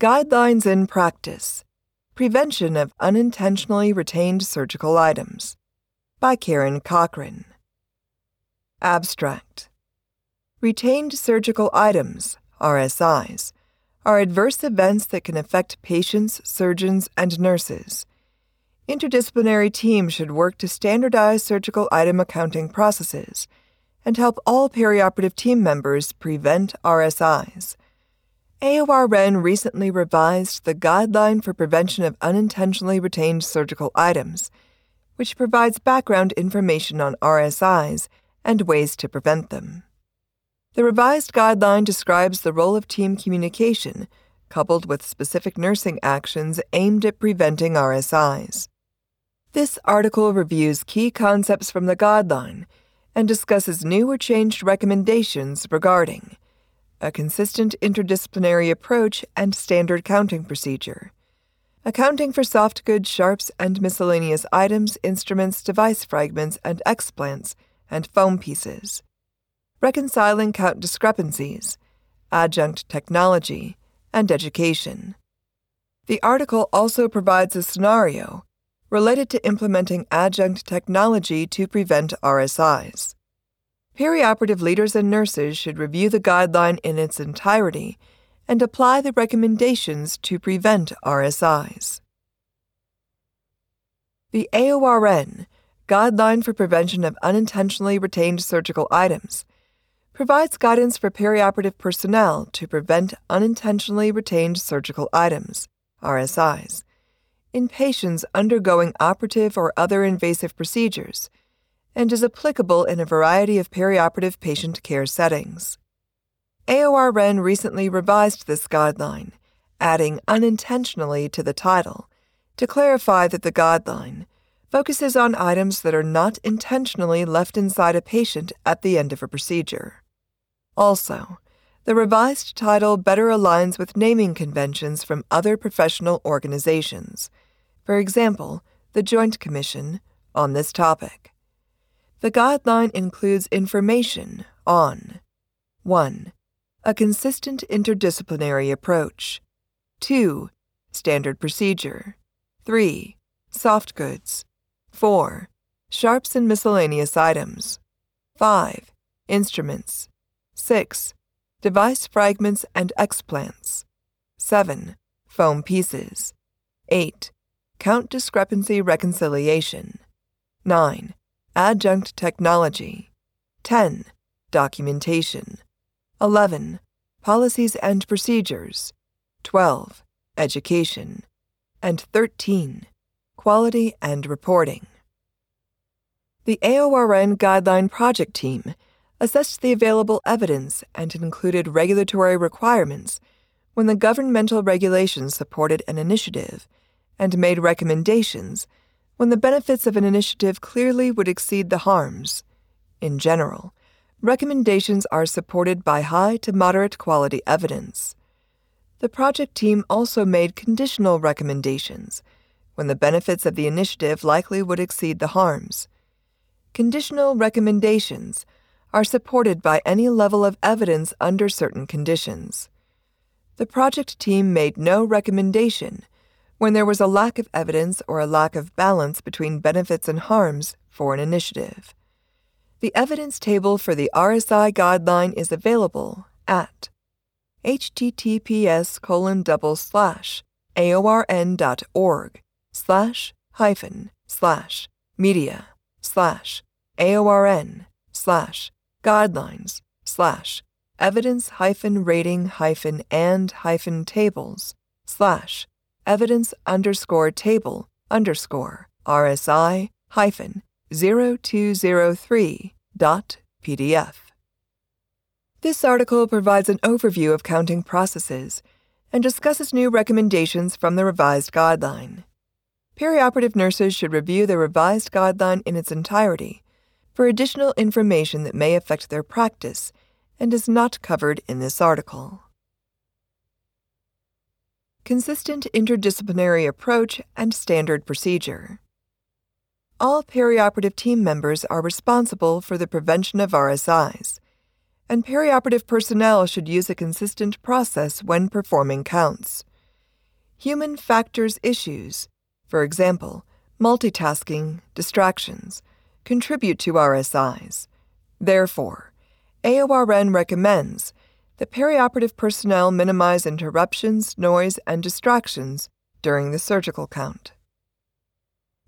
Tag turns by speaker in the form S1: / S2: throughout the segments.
S1: Guidelines in Practice Prevention of Unintentionally Retained Surgical Items by Karen Cochran. Abstract Retained surgical items, RSIs, are adverse events that can affect patients, surgeons, and nurses. Interdisciplinary teams should work to standardize surgical item accounting processes and help all perioperative team members prevent RSIs. AORN recently revised the Guideline for Prevention of Unintentionally Retained Surgical Items, which provides background information on RSIs and ways to prevent them. The revised guideline describes the role of team communication, coupled with specific nursing actions aimed at preventing RSIs. This article reviews key concepts from the guideline and discusses new or changed recommendations regarding a consistent interdisciplinary approach, and standard counting procedure. Accounting for soft goods, sharps, and miscellaneous items, instruments, device fragments, and explants, and foam pieces. Reconciling count discrepancies, adjunct technology, and education. The article also provides a scenario related to implementing adjunct technology to prevent RSIs. Perioperative leaders and nurses should review the guideline in its entirety and apply the recommendations to prevent RSIs. The AORN, Guideline for Prevention of Unintentionally Retained Surgical Items, provides guidance for perioperative personnel to prevent unintentionally retained surgical items, RSIs, in patients undergoing operative or other invasive procedures and is applicable in a variety of perioperative patient care settings. AORN recently revised this guideline, adding unintentionally to the title to clarify that the guideline focuses on items that are not intentionally left inside a patient at the end of a procedure. Also, the revised title better aligns with naming conventions from other professional organizations, for example, the Joint Commission, on this topic. The guideline includes information on 1. A consistent interdisciplinary approach. 2. Standard procedure. 3. Soft goods. 4. Sharps and miscellaneous items. 5. Instruments. 6. Device fragments and explants. 7. Foam pieces. 8. Count discrepancy reconciliation. 9 Adjunct technology. 10. Documentation. 11. Policies and procedures. 12. Education. And 13. Quality and reporting. The AORN Guideline Project Team assessed the available evidence and included regulatory requirements when the governmental regulations supported an initiative and made recommendations when the benefits of an initiative clearly would exceed the harms. In general, recommendations are supported by high to moderate quality evidence. The project team also made conditional recommendations when the benefits of the initiative likely would exceed the harms. Conditional recommendations are supported by any level of evidence under certain conditions. The project team made no recommendation when there was a lack of evidence or a lack of balance between benefits and harms for an initiative. The evidence table for the RSI guideline is available at https colon double slash aorn.org slash hyphen slash media slash aorn slash guidelines slash evidence hyphen rating hyphen and hyphen tables slash evidence underscore table underscore RSI hyphen 0203 dot PDF. This article provides an overview of counting processes and discusses new recommendations from the revised guideline. Perioperative nurses should review the revised guideline in its entirety for additional information that may affect their practice and is not covered in this article consistent interdisciplinary approach, and standard procedure. All perioperative team members are responsible for the prevention of RSIs, and perioperative personnel should use a consistent process when performing counts. human factors issues, for example, multitasking, distractions, contribute to RSIs. Therefore, AORN recommends that perioperative personnel minimize interruptions, noise, and distractions during the surgical count.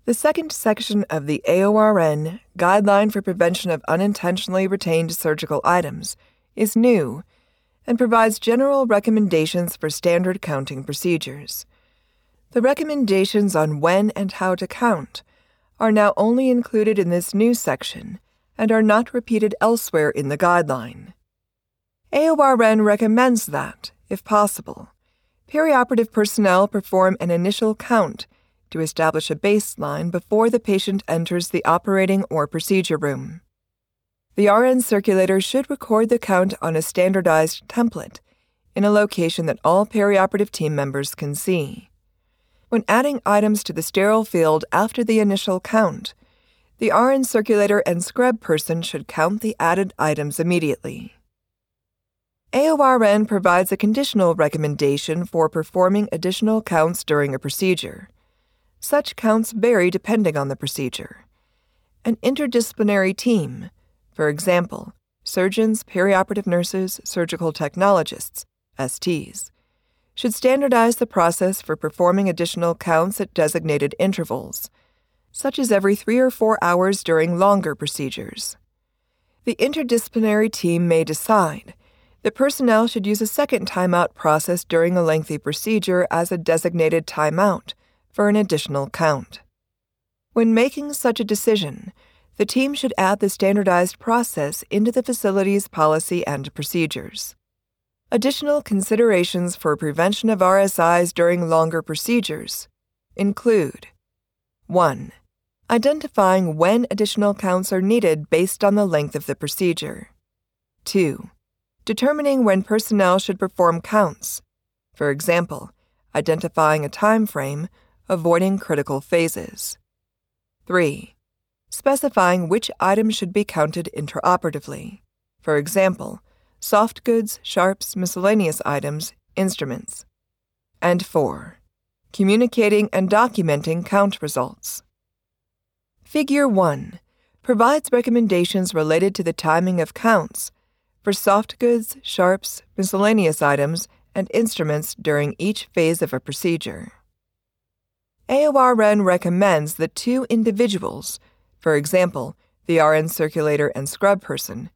S1: The second section of the AORN Guideline for Prevention of Unintentionally Retained Surgical Items is new and provides general recommendations for standard counting procedures. The recommendations on when and how to count are now only included in this new section and are not repeated elsewhere in the guideline. AORN recommends that, if possible, perioperative personnel perform an initial count to establish a baseline before the patient enters the operating or procedure room. The RN circulator should record the count on a standardized template in a location that all perioperative team members can see. When adding items to the sterile field after the initial count, the RN circulator and scrub person should count the added items immediately. AORN provides a conditional recommendation for performing additional counts during a procedure. Such counts vary depending on the procedure. An interdisciplinary team, for example, surgeons, perioperative nurses, surgical technologists, STs, should standardize the process for performing additional counts at designated intervals, such as every three or four hours during longer procedures. The interdisciplinary team may decide that personnel should use a second timeout process during a lengthy procedure as a designated timeout for an additional count. When making such a decision, the team should add the standardized process into the facility's policy and procedures. Additional considerations for prevention of RSIs during longer procedures include 1. Identifying when additional counts are needed based on the length of the procedure. 2. Determining when personnel should perform counts. For example, identifying a time frame, avoiding critical phases. 3 specifying which items should be counted intraoperatively. For example, soft goods, sharps, miscellaneous items, instruments. And 4. Communicating and documenting count results. Figure 1 provides recommendations related to the timing of counts for soft goods, sharps, miscellaneous items, and instruments during each phase of a procedure. AORN recommends that two individuals for example, the RN circulator and scrub person,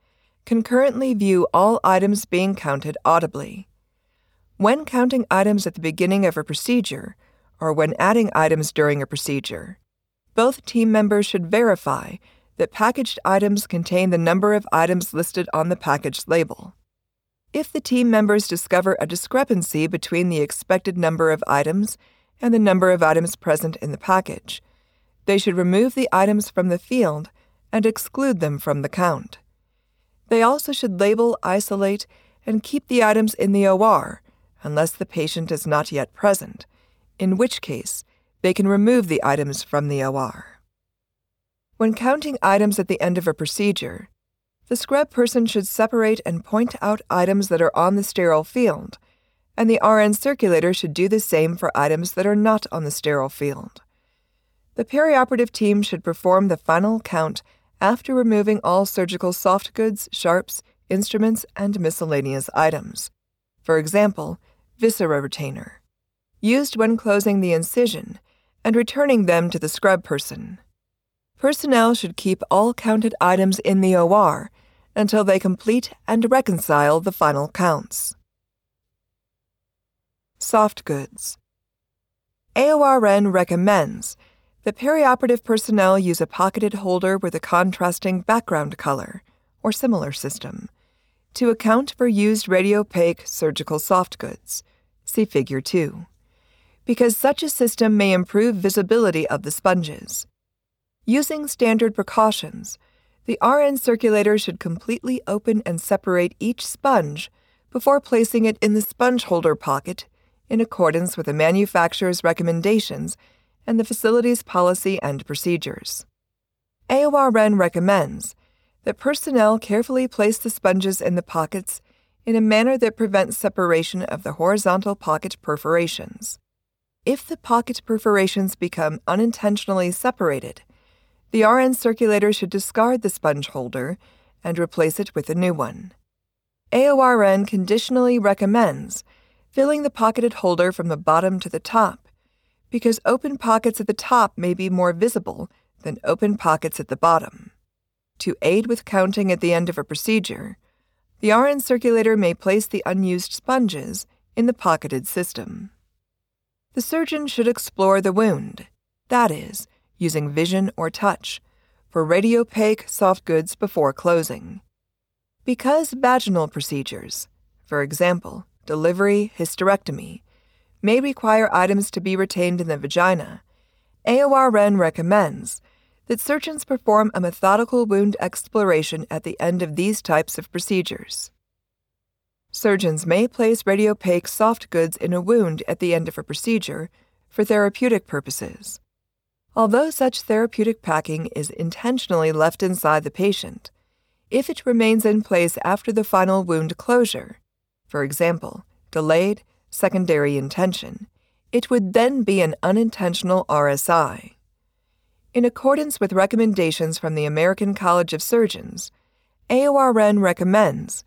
S1: concurrently view all items being counted audibly. When counting items at the beginning of a procedure, or when adding items during a procedure, both team members should verify that packaged items contain the number of items listed on the package label. If the team members discover a discrepancy between the expected number of items and the number of items present in the package, they should remove the items from the field and exclude them from the count. They also should label, isolate, and keep the items in the OR unless the patient is not yet present, in which case they can remove the items from the OR. When counting items at the end of a procedure, the scrub person should separate and point out items that are on the sterile field, and the RN circulator should do the same for items that are not on the sterile field. The perioperative team should perform the final count after removing all surgical soft goods, sharps, instruments, and miscellaneous items. For example, viscera retainer, used when closing the incision, and returning them to the scrub person. Personnel should keep all counted items in the OR until they complete and reconcile the final counts. Soft goods. AORN recommends that perioperative personnel use a pocketed holder with a contrasting background color, or similar system, to account for used radiopaque surgical soft goods. See Figure 2. Because such a system may improve visibility of the sponges. Using standard precautions, the RN circulator should completely open and separate each sponge before placing it in the sponge holder pocket in accordance with the manufacturer's recommendations and the facility's policy and procedures. AORN recommends that personnel carefully place the sponges in the pockets in a manner that prevents separation of the horizontal pocket perforations. if the pocket perforations become unintentionally separated, the RN circulator should discard the sponge holder and replace it with a new one. AORN conditionally recommends filling the pocketed holder from the bottom to the top because open pockets at the top may be more visible than open pockets at the bottom. To aid with counting at the end of a procedure, the RN circulator may place the unused sponges in the pocketed system. The surgeon should explore the wound, that is, using vision or touch, for radiopaque soft goods before closing. Because vaginal procedures, for example, delivery, hysterectomy, may require items to be retained in the vagina, AORN recommends that surgeons perform a methodical wound exploration at the end of these types of procedures. Surgeons may place radiopaque soft goods in a wound at the end of a procedure for therapeutic purposes. Although such therapeutic packing is intentionally left inside the patient, if it remains in place after the final wound closure, for example, delayed secondary intention, it would then be an unintentional RSI. In accordance with recommendations from the American College of Surgeons, AORN recommends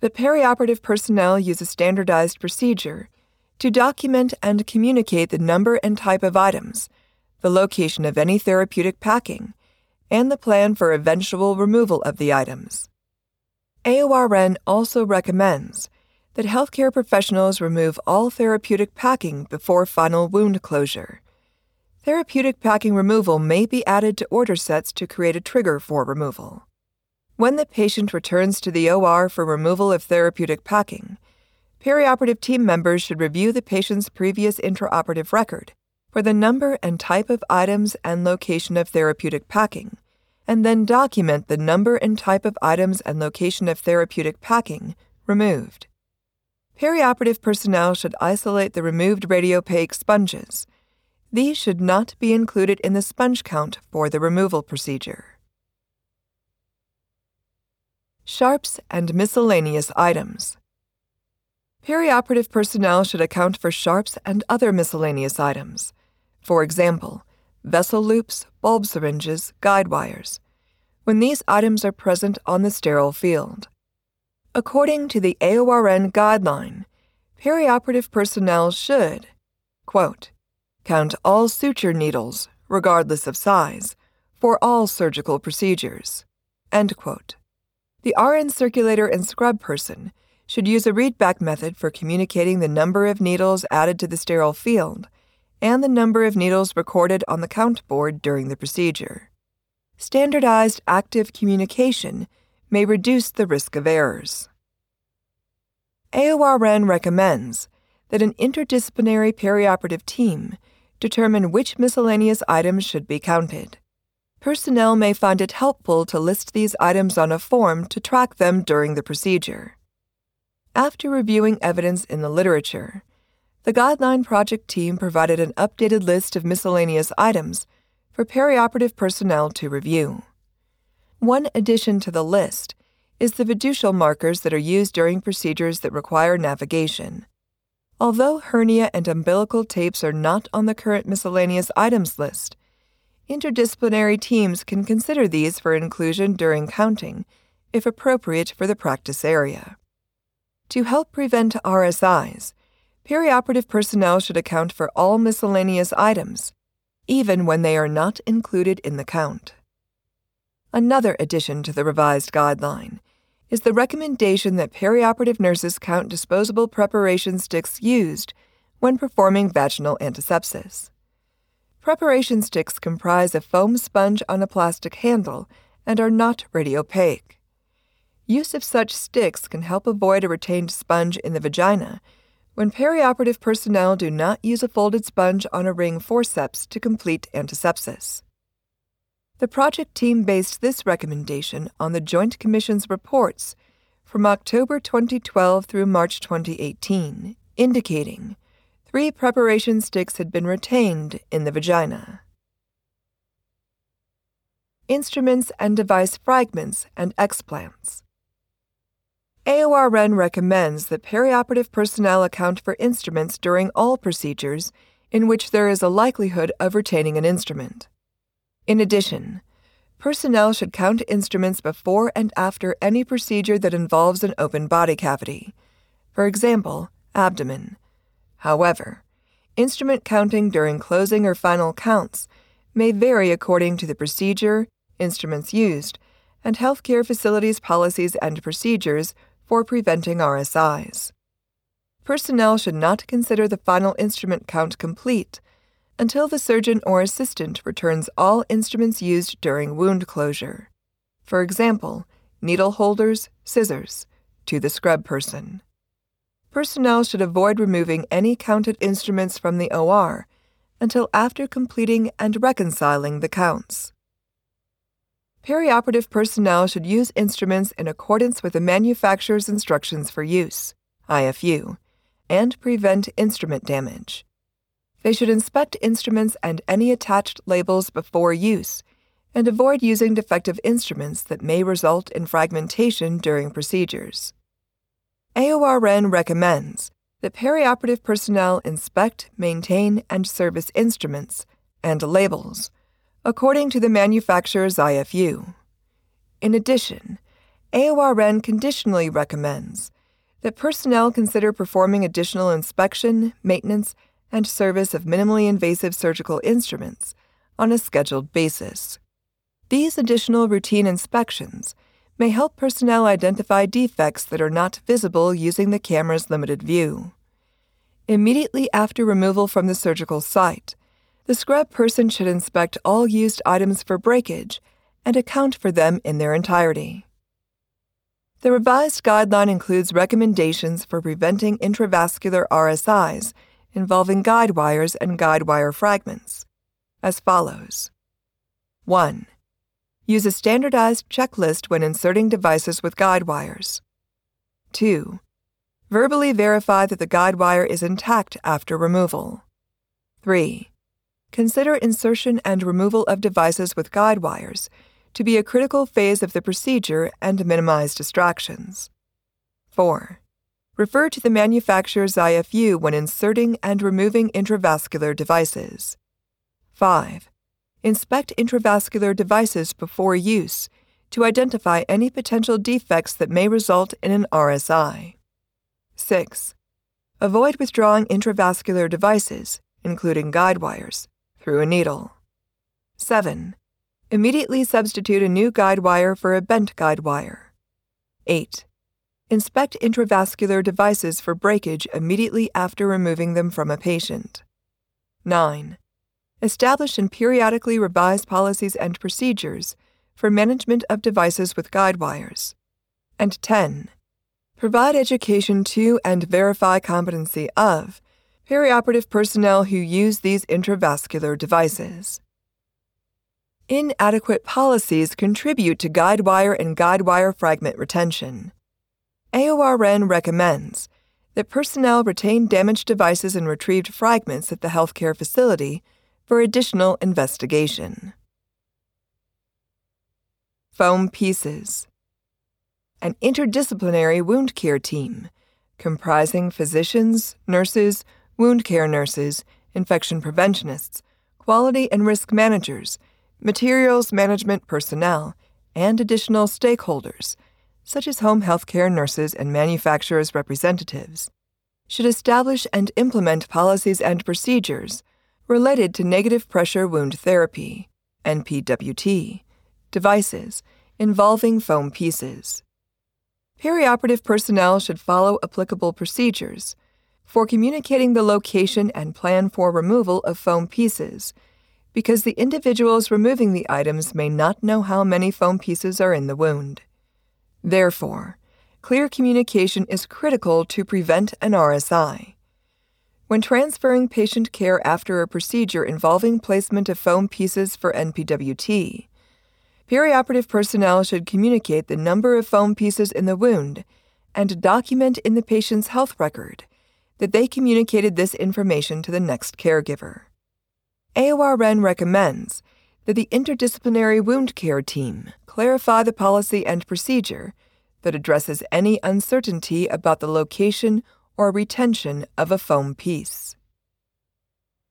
S1: that perioperative personnel use a standardized procedure to document and communicate the number and type of items, the location of any therapeutic packing, and the plan for eventual removal of the items. AORN also recommends that healthcare professionals remove all therapeutic packing before final wound closure. Therapeutic packing removal may be added to order sets to create a trigger for removal. When the patient returns to the OR for removal of therapeutic packing, perioperative team members should review the patient's previous intraoperative record for the number and type of items and location of therapeutic packing, and then document the number and type of items and location of therapeutic packing removed. Perioperative personnel should isolate the removed radiopaque sponges. These should not be included in the sponge count for the removal procedure. Sharps and miscellaneous items. Perioperative personnel should account for sharps and other miscellaneous items. For example, vessel loops, bulb syringes, guide wires, when these items are present on the sterile field. According to the AORN guideline, perioperative personnel should, quote, count all suture needles, regardless of size, for all surgical procedures. End quote. The RN circulator and scrub person should use a readback method for communicating the number of needles added to the sterile field and the number of needles recorded on the count board during the procedure. Standardized active communication may reduce the risk of errors. AORN recommends that an interdisciplinary perioperative team determine which miscellaneous items should be counted. Personnel may find it helpful to list these items on a form to track them during the procedure. After reviewing evidence in the literature, the Guideline Project team provided an updated list of miscellaneous items for perioperative personnel to review. One addition to the list is the fiducial markers that are used during procedures that require navigation. Although hernia and umbilical tapes are not on the current miscellaneous items list, interdisciplinary teams can consider these for inclusion during counting, if appropriate for the practice area. To help prevent RSIs, perioperative personnel should account for all miscellaneous items, even when they are not included in the count. Another addition to the revised guideline is the recommendation that perioperative nurses count disposable preparation sticks used when performing vaginal antisepsis. Preparation sticks comprise a foam sponge on a plastic handle and are not radiopaque. Use of such sticks can help avoid a retained sponge in the vagina when perioperative personnel do not use a folded sponge on a ring forceps to complete antisepsis. The project team based this recommendation on the Joint Commission's reports from October 2012 through March 2018, indicating three preparation sticks had been retained in the vagina. Instruments and device fragments and explants. AORN recommends that perioperative personnel account for instruments during all procedures in which there is a likelihood of retaining an instrument. In addition, personnel should count instruments before and after any procedure that involves an open body cavity, for example, abdomen. However, instrument counting during closing or final counts may vary according to the procedure, instruments used, and healthcare facilities' policies and procedures for preventing RSIs. Personnel should not consider the final instrument count complete until the surgeon or assistant returns all instruments used during wound closure. For example, needle holders, scissors, to the scrub person. Personnel should avoid removing any counted instruments from the OR until after completing and reconciling the counts. Perioperative personnel should use instruments in accordance with the manufacturer's instructions for use, IFU, and prevent instrument damage. They should inspect instruments and any attached labels before use and avoid using defective instruments that may result in fragmentation during procedures. AORN recommends that perioperative personnel inspect, maintain, and service instruments and labels according to the manufacturer's IFU. In addition, AORN conditionally recommends that personnel consider performing additional inspection, maintenance, and service of minimally invasive surgical instruments on a scheduled basis. These additional routine inspections may help personnel identify defects that are not visible using the camera's limited view. Immediately after removal from the surgical site, the scrub person should inspect all used items for breakage and account for them in their entirety. The revised guideline includes recommendations for preventing intravascular RSIs involving guide wires and guide wire fragments, as follows 1. Use a standardized checklist when inserting devices with guide wires. 2. Verbally verify that the guide wire is intact after removal. 3. Consider insertion and removal of devices with guide wires to be a critical phase of the procedure and minimize distractions. 4. Refer to the manufacturer's IFU when inserting and removing intravascular devices. 5. Inspect intravascular devices before use to identify any potential defects that may result in an RSI. 6. Avoid withdrawing intravascular devices, including guide wires, through a needle. 7. Immediately substitute a new guide wire for a bent guide wire. 8. Inspect intravascular devices for breakage immediately after removing them from a patient. 9. Establish and periodically revise policies and procedures for management of devices with guide wires. And 10. Provide education to and verify competency of perioperative personnel who use these intravascular devices. Inadequate policies contribute to guide wire and guide wire fragment retention. AORN recommends that personnel retain damaged devices and retrieved fragments at the healthcare facility for additional investigation. Foam Pieces An interdisciplinary wound care team comprising physicians, nurses, wound care nurses, infection preventionists, quality and risk managers, materials management personnel, and additional stakeholders, such as home health care nurses and manufacturers' representatives, should establish and implement policies and procedures related to negative pressure wound therapy, NPWT, devices involving foam pieces. Perioperative personnel should follow applicable procedures for communicating the location and plan for removal of foam pieces, because the individuals removing the items may not know how many foam pieces are in the wound. Therefore, clear communication is critical to prevent an RSI. When transferring patient care after a procedure involving placement of foam pieces for NPWT, perioperative personnel should communicate the number of foam pieces in the wound and document in the patient's health record that they communicated this information to the next caregiver. AORN recommends that the interdisciplinary wound care team clarify the policy and procedure that addresses any uncertainty about the location or retention of a foam piece.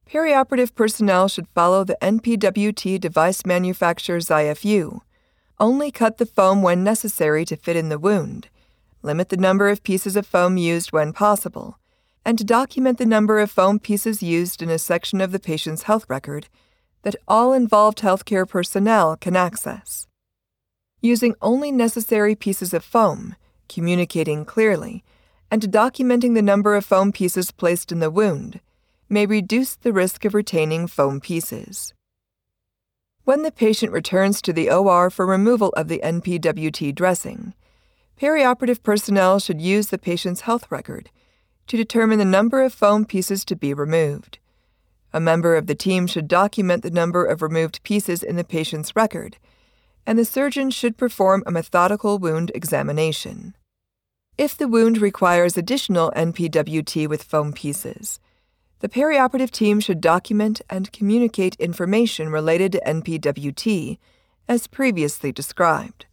S1: Perioperative personnel should follow the NPWT device manufacturer's IFU. Only cut the foam when necessary to fit in the wound. Limit the number of pieces of foam used when possible. And to document the number of foam pieces used in a section of the patient's health record that all involved healthcare personnel can access. Using only necessary pieces of foam, communicating clearly, and documenting the number of foam pieces placed in the wound may reduce the risk of retaining foam pieces. When the patient returns to the OR for removal of the NPWT dressing, perioperative personnel should use the patient's health record to determine the number of foam pieces to be removed. A member of the team should document the number of removed pieces in the patient's record, and the surgeon should perform a methodical wound examination. If the wound requires additional NPWT with foam pieces, the perioperative team should document and communicate information related to NPWT as previously described.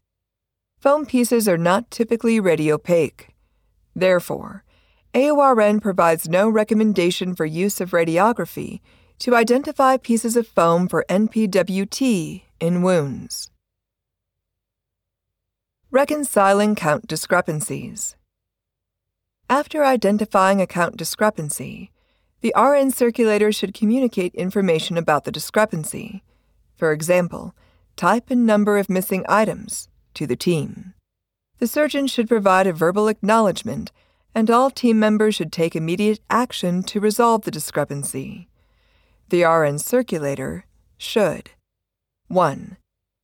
S1: Foam pieces are not typically radiopaque. Therefore, AORN provides no recommendation for use of radiography to identify pieces of foam for NPWT in wounds. Reconciling count discrepancies. After identifying a count discrepancy, the RN circulator should communicate information about the discrepancy. For example, type and number of missing items to the team. The surgeon should provide a verbal acknowledgement and all team members should take immediate action to resolve the discrepancy. The RN circulator should 1.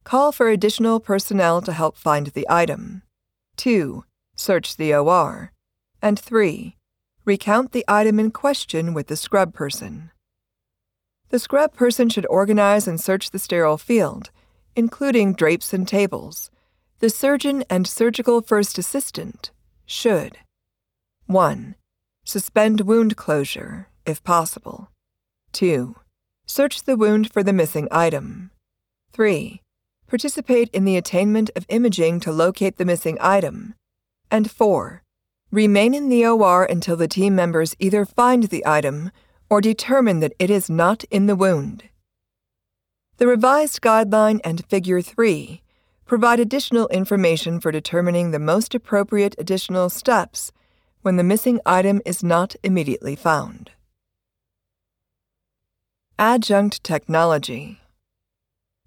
S1: Call for additional personnel to help find the item. 2. Search the OR. And 3. Recount the item in question with the scrub person. The scrub person should organize and search the sterile field, including drapes and tables. The surgeon and surgical first assistant should 1. Suspend wound closure, if possible. 2. Search the wound for the missing item. 3. Participate in the attainment of imaging to locate the missing item. And 4. Remain in the OR until the team members either find the item or determine that it is not in the wound. The revised guideline and Figure 3 provide additional information for determining the most appropriate additional steps when the missing item is not immediately found. Adjunct Technology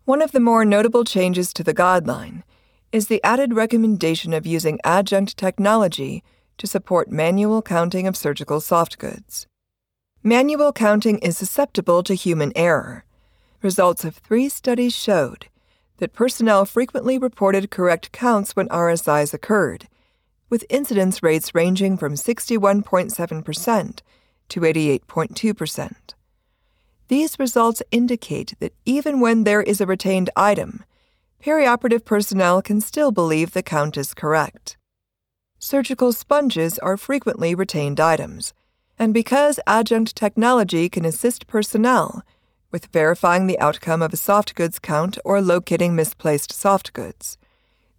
S1: One of the more notable changes to the guideline is the added recommendation of using adjunct technology to support manual counting of surgical soft goods. Manual counting is susceptible to human error. Results of three studies showed that personnel frequently reported correct counts when RSIs occurred, with incidence rates ranging from 61.7% to 88.2%. These results indicate that even when there is a retained item, perioperative personnel can still believe the count is correct. Surgical sponges are frequently retained items, and because adjunct technology can assist personnel with verifying the outcome of a soft goods count or locating misplaced soft goods,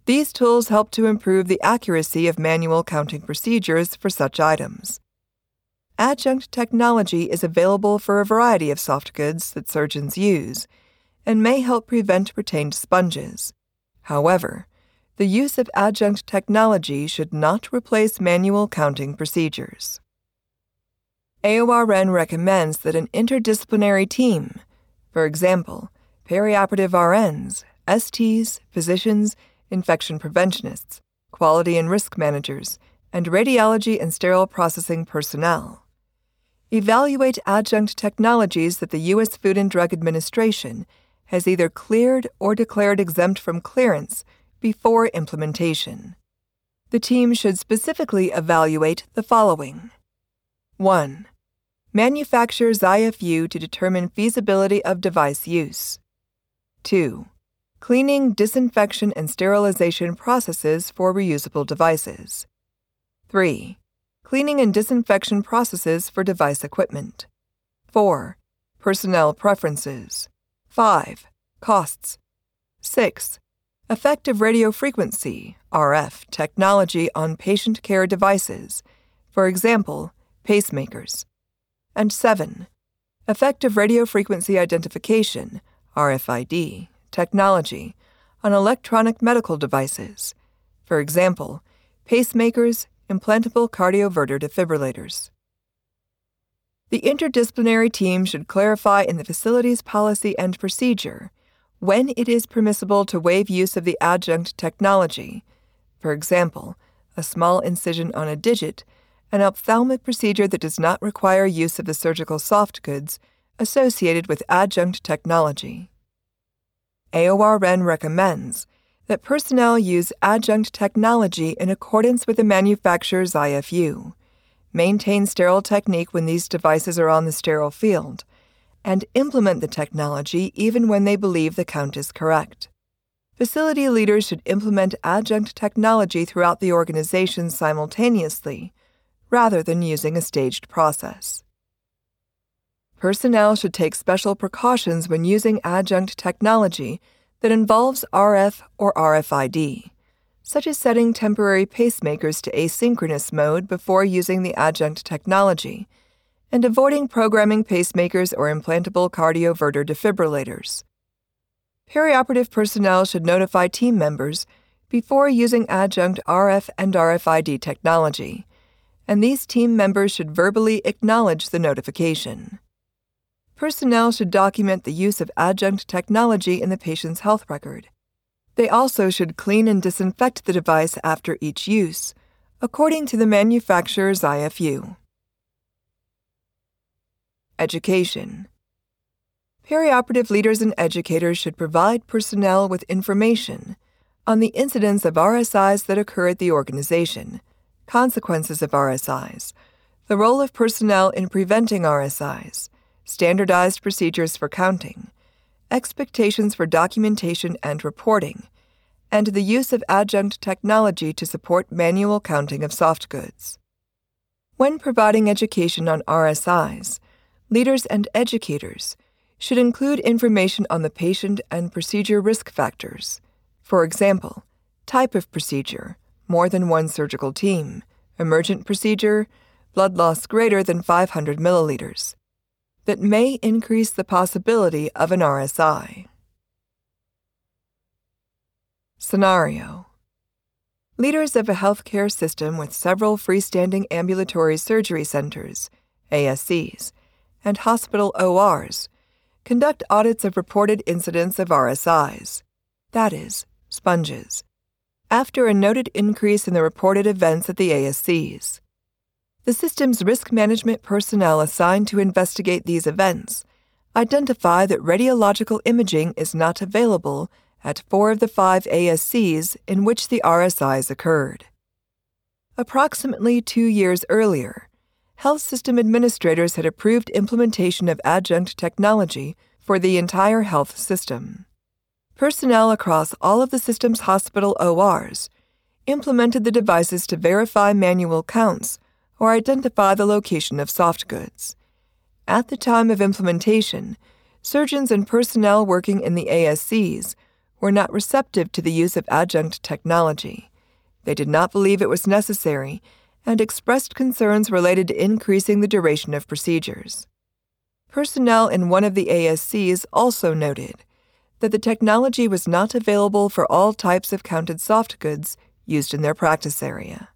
S1: these tools help to improve the accuracy of manual counting procedures for such items. Adjunct technology is available for a variety of soft goods that surgeons use and may help prevent retained sponges. However, the use of adjunct technology should not replace manual counting procedures. AORN recommends that an interdisciplinary team, for example, perioperative RNs, STs, physicians, infection preventionists, quality and risk managers, and radiology and sterile processing personnel. Evaluate adjunct technologies that the U.S. Food and Drug Administration has either cleared or declared exempt from clearance before implementation. The team should specifically evaluate the following 1. Manufacturer's IFU to determine feasibility of device use. 2 cleaning, disinfection, and sterilization processes for reusable devices. 3. Cleaning and disinfection processes for device equipment. 4. Personnel preferences. 5. Costs. 6. Effective radio frequency RF technology on patient care devices, for example, pacemakers. And 7. effective radio frequency identification, RFID, technology on electronic medical devices, for example, pacemakers, implantable cardioverter defibrillators. The interdisciplinary team should clarify in the facility's policy and procedure when it is permissible to waive use of the adjunct technology, for example, a small incision on a digit, an ophthalmic procedure that does not require use of the surgical soft goods associated with adjunct technology. AORN recommends that personnel use adjunct technology in accordance with the manufacturer's IFU maintain sterile technique when these devices are on the sterile field, and implement the technology even when they believe the count is correct. Facility leaders should implement adjunct technology throughout the organization simultaneously, rather than using a staged process. Personnel should take special precautions when using adjunct technology that involves RF or RFID such as setting temporary pacemakers to asynchronous mode before using the adjunct technology, and avoiding programming pacemakers or implantable cardioverter defibrillators. Perioperative personnel should notify team members before using adjunct RF and RFID technology, and these team members should verbally acknowledge the notification. Personnel should document the use of adjunct technology in the patient's health record they also should clean and disinfect the device after each use, according to the manufacturer's IFU. Education Perioperative leaders and educators should provide personnel with information on the incidence of RSIs that occur at the organization, consequences of RSIs, the role of personnel in preventing RSIs, standardized procedures for counting, expectations for documentation and reporting, and the use of adjunct technology to support manual counting of soft goods. When providing education on RSIs, leaders and educators should include information on the patient and procedure risk factors. For example, type of procedure, more than one surgical team, emergent procedure, blood loss greater than 500 milliliters, that may increase the possibility of an RSI. Scenario Leaders of a healthcare system with several freestanding ambulatory surgery centers, ASCs, and hospital ORs conduct audits of reported incidents of RSIs, that is, sponges, after a noted increase in the reported events at the ASCs. The system's risk management personnel assigned to investigate these events identify that radiological imaging is not available at four of the five ASCs in which the RSIs occurred. Approximately two years earlier, health system administrators had approved implementation of adjunct technology for the entire health system. Personnel across all of the system's hospital ORs implemented the devices to verify manual counts or identify the location of soft goods. At the time of implementation, surgeons and personnel working in the ASCs were not receptive to the use of adjunct technology. They did not believe it was necessary and expressed concerns related to increasing the duration of procedures. Personnel in one of the ASCs also noted that the technology was not available for all types of counted soft goods used in their practice area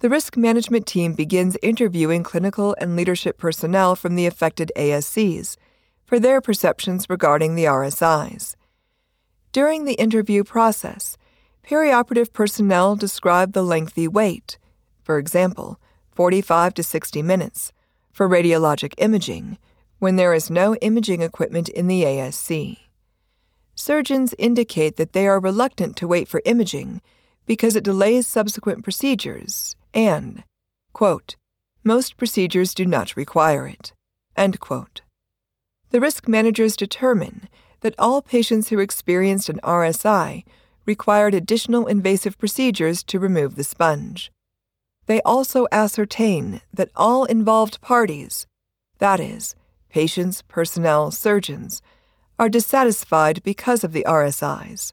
S1: the risk management team begins interviewing clinical and leadership personnel from the affected ASCs for their perceptions regarding the RSIs. During the interview process, perioperative personnel describe the lengthy wait, for example, 45 to 60 minutes, for radiologic imaging when there is no imaging equipment in the ASC. Surgeons indicate that they are reluctant to wait for imaging because it delays subsequent procedures and, quote, most procedures do not require it, end quote. The risk managers determine that all patients who experienced an RSI required additional invasive procedures to remove the sponge. They also ascertain that all involved parties, that is, patients, personnel, surgeons, are dissatisfied because of the RSIs.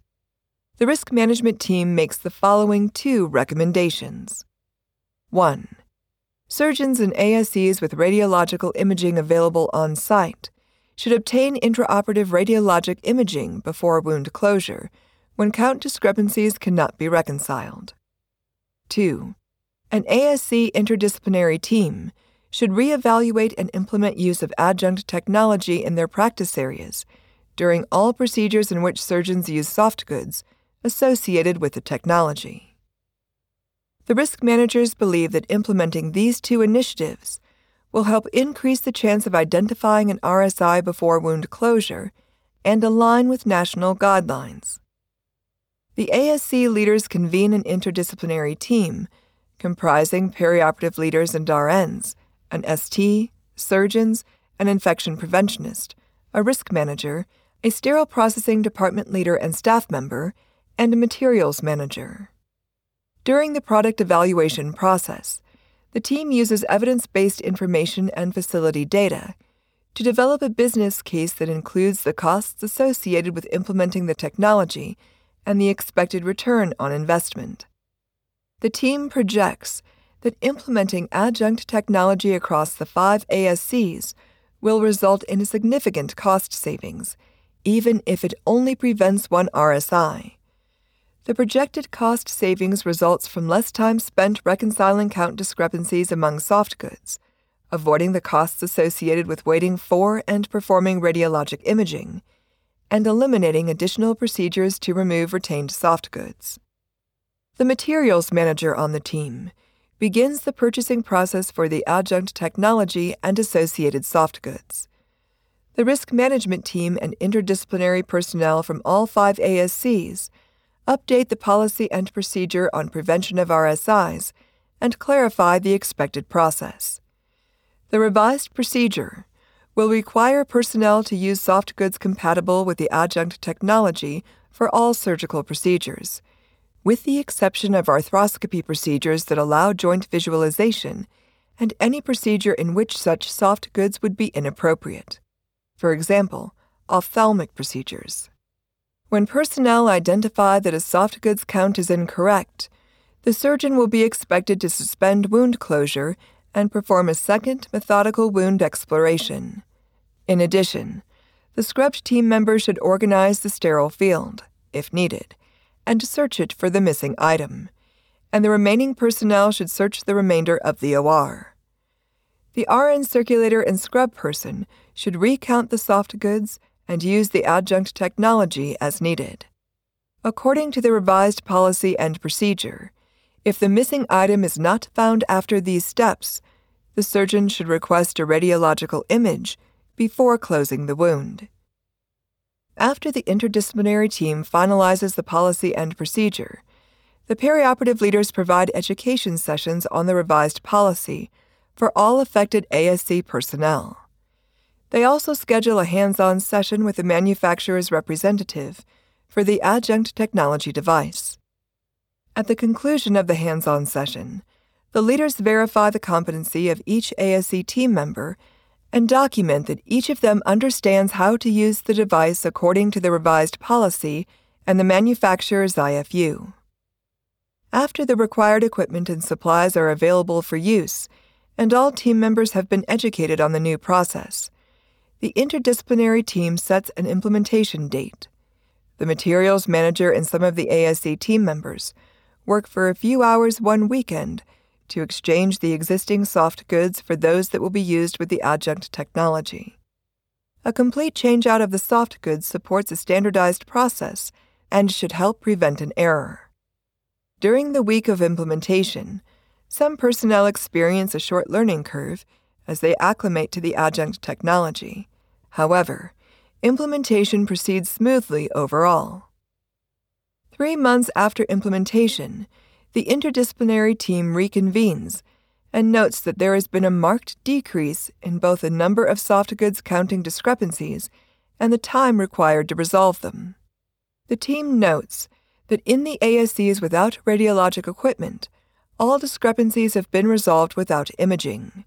S1: The risk management team makes the following two recommendations. 1. Surgeons and ASCs with radiological imaging available on site should obtain intraoperative radiologic imaging before wound closure when count discrepancies cannot be reconciled. 2. An ASC interdisciplinary team should reevaluate and implement use of adjunct technology in their practice areas during all procedures in which surgeons use soft goods associated with the technology. The risk managers believe that implementing these two initiatives will help increase the chance of identifying an RSI before wound closure and align with national guidelines. The ASC leaders convene an interdisciplinary team comprising perioperative leaders and RNs, an ST, surgeons, an infection preventionist, a risk manager, a sterile processing department leader and staff member, and a materials manager. During the product evaluation process, the team uses evidence based information and facility data to develop a business case that includes the costs associated with implementing the technology and the expected return on investment. The team projects that implementing adjunct technology across the five ASCs will result in a significant cost savings, even if it only prevents one RSI. The projected cost savings results from less time spent reconciling count discrepancies among soft goods, avoiding the costs associated with waiting for and performing radiologic imaging, and eliminating additional procedures to remove retained soft goods. The materials manager on the team begins the purchasing process for the adjunct technology and associated soft goods. The risk management team and interdisciplinary personnel from all five ASCs update the policy and procedure on prevention of RSIs, and clarify the expected process. The revised procedure will require personnel to use soft goods compatible with the adjunct technology for all surgical procedures, with the exception of arthroscopy procedures that allow joint visualization and any procedure in which such soft goods would be inappropriate. For example, ophthalmic procedures. When personnel identify that a soft goods count is incorrect, the surgeon will be expected to suspend wound closure and perform a second methodical wound exploration. In addition, the scrubbed team member should organize the sterile field, if needed, and search it for the missing item, and the remaining personnel should search the remainder of the OR. The RN circulator and scrub person should recount the soft goods and use the adjunct technology as needed. According to the revised policy and procedure, if the missing item is not found after these steps, the surgeon should request a radiological image before closing the wound. After the interdisciplinary team finalizes the policy and procedure, the perioperative leaders provide education sessions on the revised policy for all affected ASC personnel. They also schedule a hands on session with the manufacturer's representative for the adjunct technology device. At the conclusion of the hands on session, the leaders verify the competency of each ASC team member and document that each of them understands how to use the device according to the revised policy and the manufacturer's IFU. After the required equipment and supplies are available for use, and all team members have been educated on the new process, the interdisciplinary team sets an implementation date. The materials manager and some of the ASC team members work for a few hours one weekend to exchange the existing soft goods for those that will be used with the adjunct technology. A complete changeout of the soft goods supports a standardized process and should help prevent an error. During the week of implementation, some personnel experience a short learning curve as they acclimate to the adjunct technology. However, implementation proceeds smoothly overall. Three months after implementation, the interdisciplinary team reconvenes and notes that there has been a marked decrease in both the number of soft goods counting discrepancies and the time required to resolve them. The team notes that in the ASCs without radiologic equipment, all discrepancies have been resolved without imaging.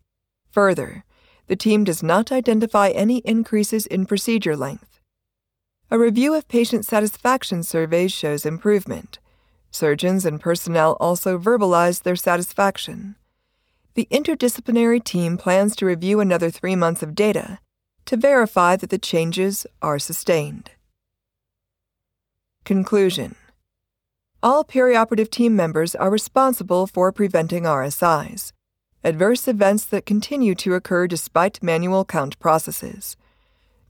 S1: Further, the team does not identify any increases in procedure length. A review of patient satisfaction surveys shows improvement. Surgeons and personnel also verbalize their satisfaction. the interdisciplinary team plans to review another three months of data to verify that the changes are sustained. Conclusion All perioperative team members are responsible for preventing RSIs, adverse events that continue to occur despite manual count processes.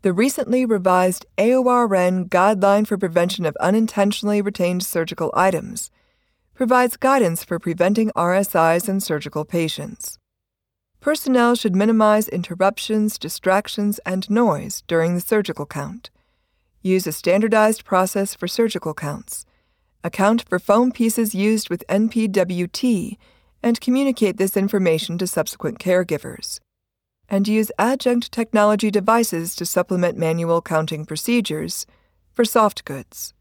S1: The recently revised AORN Guideline for Prevention of Unintentionally Retained Surgical Items provides guidance for preventing RSIs in surgical patients. Personnel should minimize interruptions, distractions, and noise during the surgical count. Use a standardized process for surgical counts. Account for foam pieces used with NPWT and communicate this information to subsequent caregivers. And use adjunct technology devices to supplement manual counting procedures for soft goods.